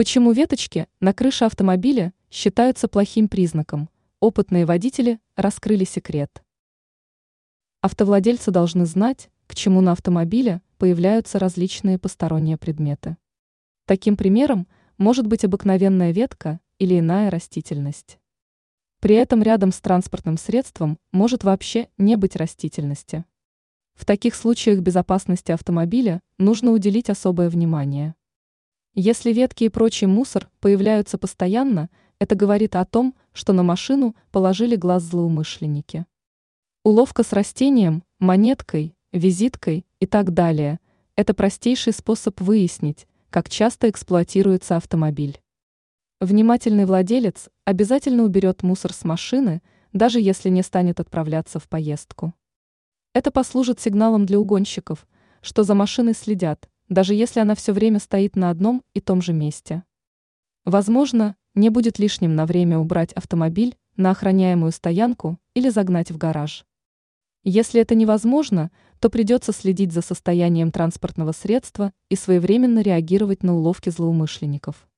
Почему веточки на крыше автомобиля считаются плохим признаком? Опытные водители раскрыли секрет. Автовладельцы должны знать, к чему на автомобиле появляются различные посторонние предметы. Таким примером может быть обыкновенная ветка или иная растительность. При этом рядом с транспортным средством может вообще не быть растительности. В таких случаях безопасности автомобиля нужно уделить особое внимание. Если ветки и прочий мусор появляются постоянно, это говорит о том, что на машину положили глаз злоумышленники. Уловка с растением, монеткой, визиткой и так далее – это простейший способ выяснить, как часто эксплуатируется автомобиль. Внимательный владелец обязательно уберет мусор с машины, даже если не станет отправляться в поездку. Это послужит сигналом для угонщиков, что за машиной следят, даже если она все время стоит на одном и том же месте. Возможно, не будет лишним на время убрать автомобиль на охраняемую стоянку или загнать в гараж. Если это невозможно, то придется следить за состоянием транспортного средства и своевременно реагировать на уловки злоумышленников.